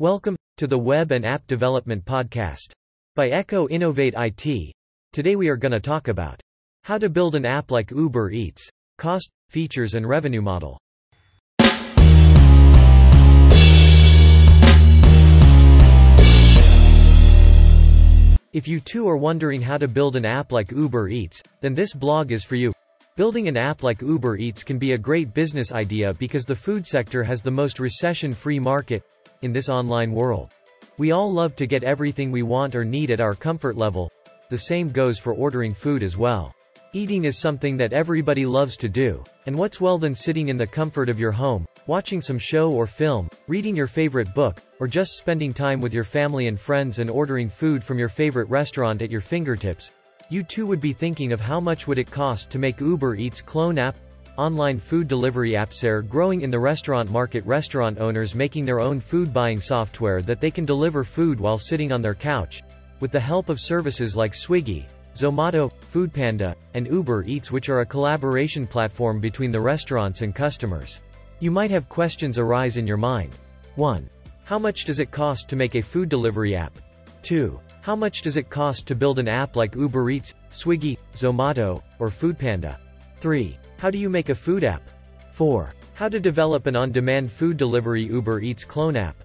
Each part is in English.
Welcome to the Web and App Development Podcast by Echo Innovate IT. Today we are going to talk about how to build an app like Uber Eats, cost, features, and revenue model. If you too are wondering how to build an app like Uber Eats, then this blog is for you. Building an app like Uber Eats can be a great business idea because the food sector has the most recession-free market in this online world. We all love to get everything we want or need at our comfort level. The same goes for ordering food as well. Eating is something that everybody loves to do, and what's well than sitting in the comfort of your home, watching some show or film, reading your favorite book, or just spending time with your family and friends and ordering food from your favorite restaurant at your fingertips. You too would be thinking of how much would it cost to make Uber Eats clone app, online food delivery apps are growing in the restaurant market restaurant owners making their own food buying software that they can deliver food while sitting on their couch, with the help of services like Swiggy, Zomato, Foodpanda, and Uber Eats which are a collaboration platform between the restaurants and customers. You might have questions arise in your mind. 1. How much does it cost to make a food delivery app? 2. How much does it cost to build an app like Uber Eats, Swiggy, Zomato, or Foodpanda? 3. How do you make a food app? 4. How to develop an on-demand food delivery Uber Eats clone app?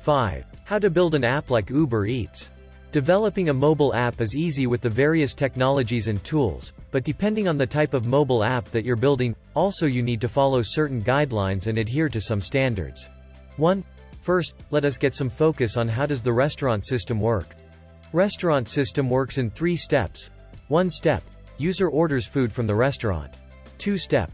5. How to build an app like Uber Eats. Developing a mobile app is easy with the various technologies and tools, but depending on the type of mobile app that you're building, also you need to follow certain guidelines and adhere to some standards. 1. First, let us get some focus on how does the restaurant system work. Restaurant system works in three steps. 1 step. User orders food from the restaurant. 2 step.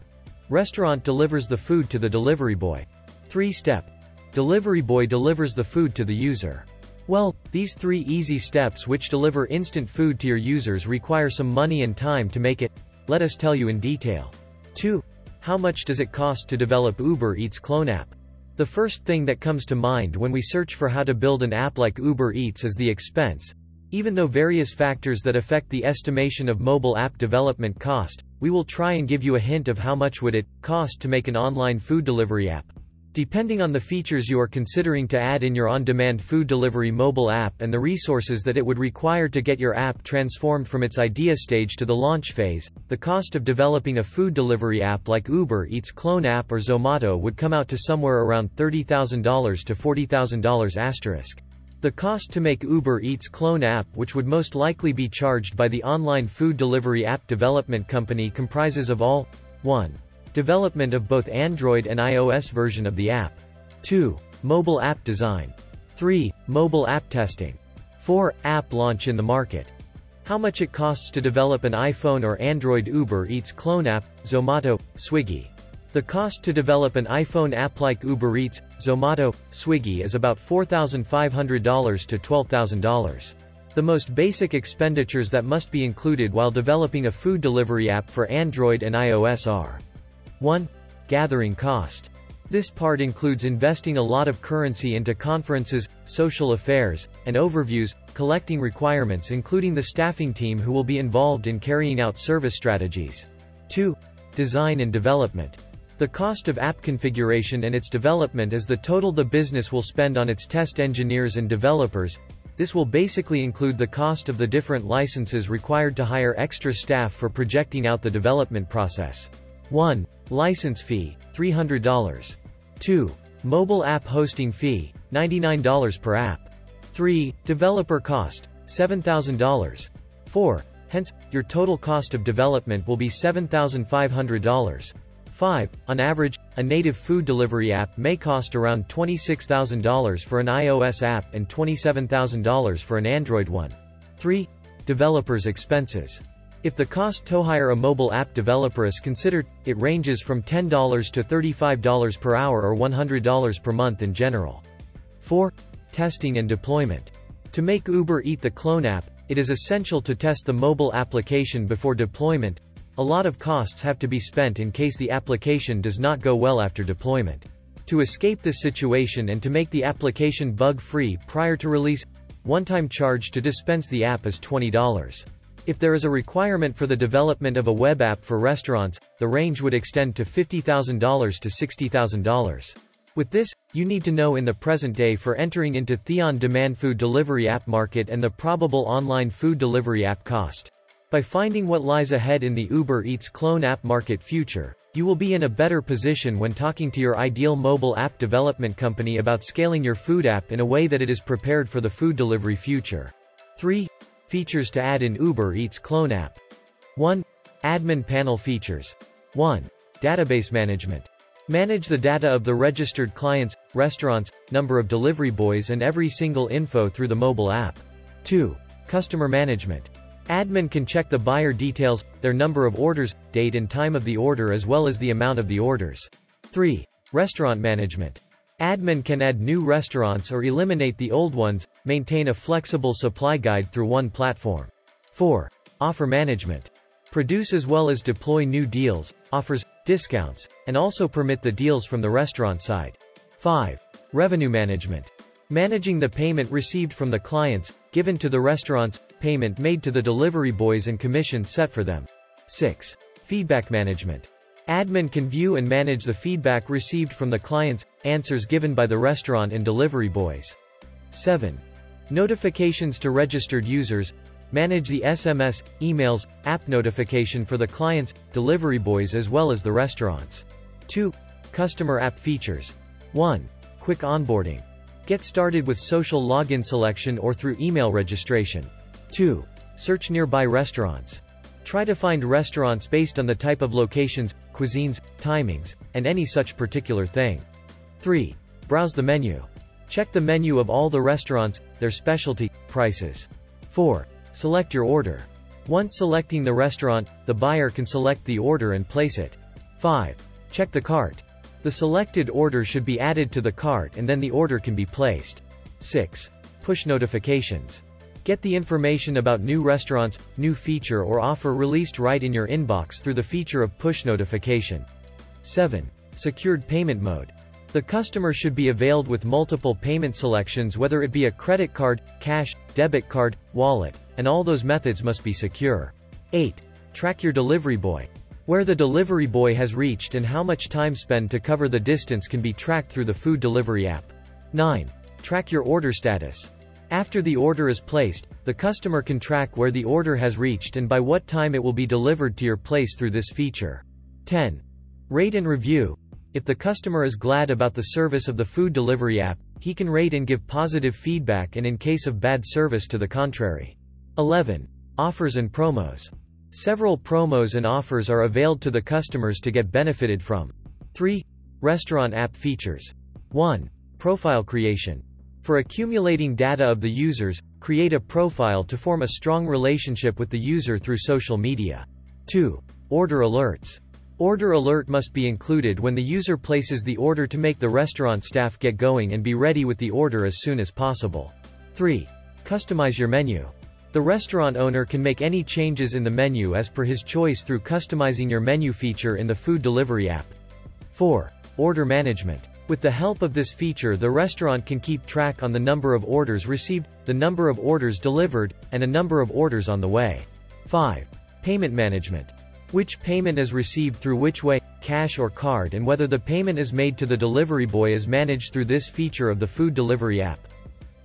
Restaurant delivers the food to the delivery boy. 3 step. Delivery boy delivers the food to the user. Well, these three easy steps which deliver instant food to your users require some money and time to make it. Let us tell you in detail. 2. How much does it cost to develop Uber Eats clone app? The first thing that comes to mind when we search for how to build an app like Uber Eats is the expense. Even though various factors that affect the estimation of mobile app development cost, we will try and give you a hint of how much would it cost to make an online food delivery app. Depending on the features you are considering to add in your on-demand food delivery mobile app and the resources that it would require to get your app transformed from its idea stage to the launch phase, the cost of developing a food delivery app like Uber Eats clone app or Zomato would come out to somewhere around $30,000 to $40,000 asterisk. The cost to make Uber Eats clone app which would most likely be charged by the online food delivery app development company comprises of all 1. Development of both Android and iOS version of the app. 2. Mobile app design. 3. Mobile app testing. 4. App launch in the market. How much it costs to develop an iPhone or Android Uber Eats clone app, Zomato, Swiggy. The cost to develop an iPhone app like Uber Eats, Zomato, Swiggy is about $4,500 to $12,000. The most basic expenditures that must be included while developing a food delivery app for Android and iOS are 1. Gathering cost. This part includes investing a lot of currency into conferences, social affairs, and overviews, collecting requirements including the staffing team who will be involved in carrying out service strategies. 2. Design and development. The cost of app configuration and its development is the total the business will spend on its test engineers and developers. This will basically include the cost of the different licenses required to hire extra staff for projecting out the development process. 1. License fee, $300. 2. Mobile app hosting fee, $99 per app. 3. Developer cost, $7,000. 4. Hence, your total cost of development will be $7,500. 5. On average, a native food delivery app may cost around $26,000 for an iOS app and $27,000 for an Android one. 3. Developers' expenses. If the cost to hire a mobile app developer is considered, it ranges from $10 to $35 per hour or $100 per month in general. 4. Testing and deployment. To make Uber Eat the clone app, it is essential to test the mobile application before deployment. A lot of costs have to be spent in case the application does not go well after deployment. To escape this situation and to make the application bug-free prior to release, one-time charge to dispense the app is $20. If there is a requirement for the development of a web app for restaurants, the range would extend to $50,000 to $60,000. With this, you need to know in the present day for entering into Theon demand food delivery app market and the probable online food delivery app cost. By finding what lies ahead in the Uber Eats clone app market future, you will be in a better position when talking to your ideal mobile app development company about scaling your food app in a way that it is prepared for the food delivery future. 3. Features to add in Uber Eats clone app. 1. Admin panel features. 1. Database management. Manage the data of the registered clients, restaurants, number of delivery boys and every single info through the mobile app. 2. Customer management. Admin can check the buyer details, their number of orders, date and time of the order as well as the amount of the orders. 3. Restaurant management. Admin can add new restaurants or eliminate the old ones, maintain a flexible supply guide through one platform. 4. Offer management. Produce as well as deploy new deals, offers, discounts, and also permit the deals from the restaurant side. 5. Revenue management. Managing the payment received from the clients, given to the restaurants, payment made to the delivery boys and commission set for them. 6. Feedback management. Admin can view and manage the feedback received from the clients, answers given by the restaurant and delivery boys. 7. Notifications to registered users, manage the SMS, emails, app notification for the clients, delivery boys as well as the restaurants. 2. Customer app features. 1. Quick onboarding. Get started with social login selection or through email registration. 2. Search nearby restaurants. Try to find restaurants based on the type of locations, cuisines, timings, and any such particular thing. 3. Browse the menu. Check the menu of all the restaurants, their specialty, prices. 4. Select your order. Once selecting the restaurant, the buyer can select the order and place it. 5. Check the cart. The selected order should be added to the cart and then the order can be placed. 6. Push notifications. Get the information about new restaurants, new feature or offer released right in your inbox through the feature of push notification. 7. Secured payment mode. The customer should be availed with multiple payment selections whether it be a credit card, cash, debit card, wallet, and all those methods must be secure. 8. Track your delivery boy. Where the delivery boy has reached and how much time spent to cover the distance can be tracked through the food delivery app. 9. Track your order status. After the order is placed, the customer can track where the order has reached and by what time it will be delivered to your place through this feature. 10. Rate and review. If the customer is glad about the service of the food delivery app, he can rate and give positive feedback and in case of bad service to the contrary. 11. Offers and promos. Several promos and offers are availed to the customers to get benefited from. 3. Restaurant app features. 1. Profile creation. For accumulating data of the users, create a profile to form a strong relationship with the user through social media. 2. Order alerts. Order alert must be included when the user places the order to make the restaurant staff get going and be ready with the order as soon as possible. 3. Customize your menu. The restaurant owner can make any changes in the menu as per his choice through customizing your menu feature in the food delivery app. 4. Order management. With the help of this feature the restaurant can keep track on the number of orders received, the number of orders delivered, and a number of orders on the way. 5. Payment management which payment is received through which way, cash or card and whether the payment is made to the delivery boy is managed through this feature of the food delivery app.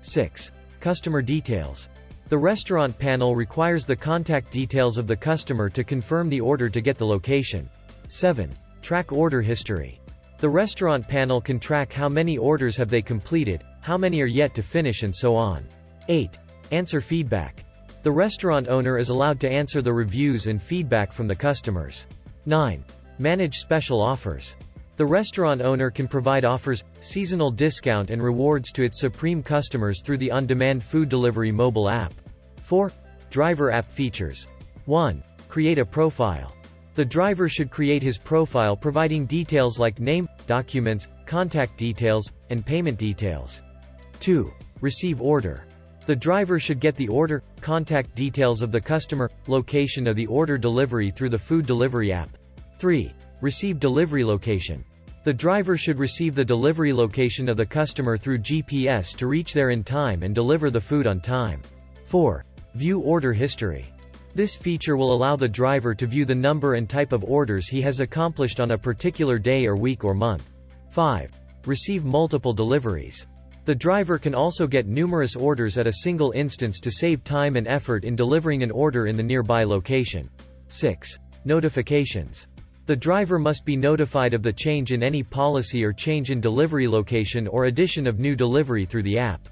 6. Customer details. The restaurant panel requires the contact details of the customer to confirm the order to get the location. 7. Track order history. The restaurant panel can track how many orders have they completed, how many are yet to finish and so on. 8. Answer feedback. The restaurant owner is allowed to answer the reviews and feedback from the customers. 9. Manage special offers. The restaurant owner can provide offers, seasonal discount and rewards to its Supreme customers through the on-demand food delivery mobile app. 4. Driver app features. 1. Create a profile. The driver should create his profile providing details like name, documents, contact details, and payment details. 2. Receive order. The driver should get the order, contact details of the customer, location of the order delivery through the food delivery app. 3. Receive delivery location. The driver should receive the delivery location of the customer through GPS to reach there in time and deliver the food on time. 4. View order history. This feature will allow the driver to view the number and type of orders he has accomplished on a particular day or week or month. 5. receive multiple deliveries. The driver can also get numerous orders at a single instance to save time and effort in delivering an order in the nearby location. 6. Notifications. The driver must be notified of the change in any policy or change in delivery location or addition of new delivery through the app.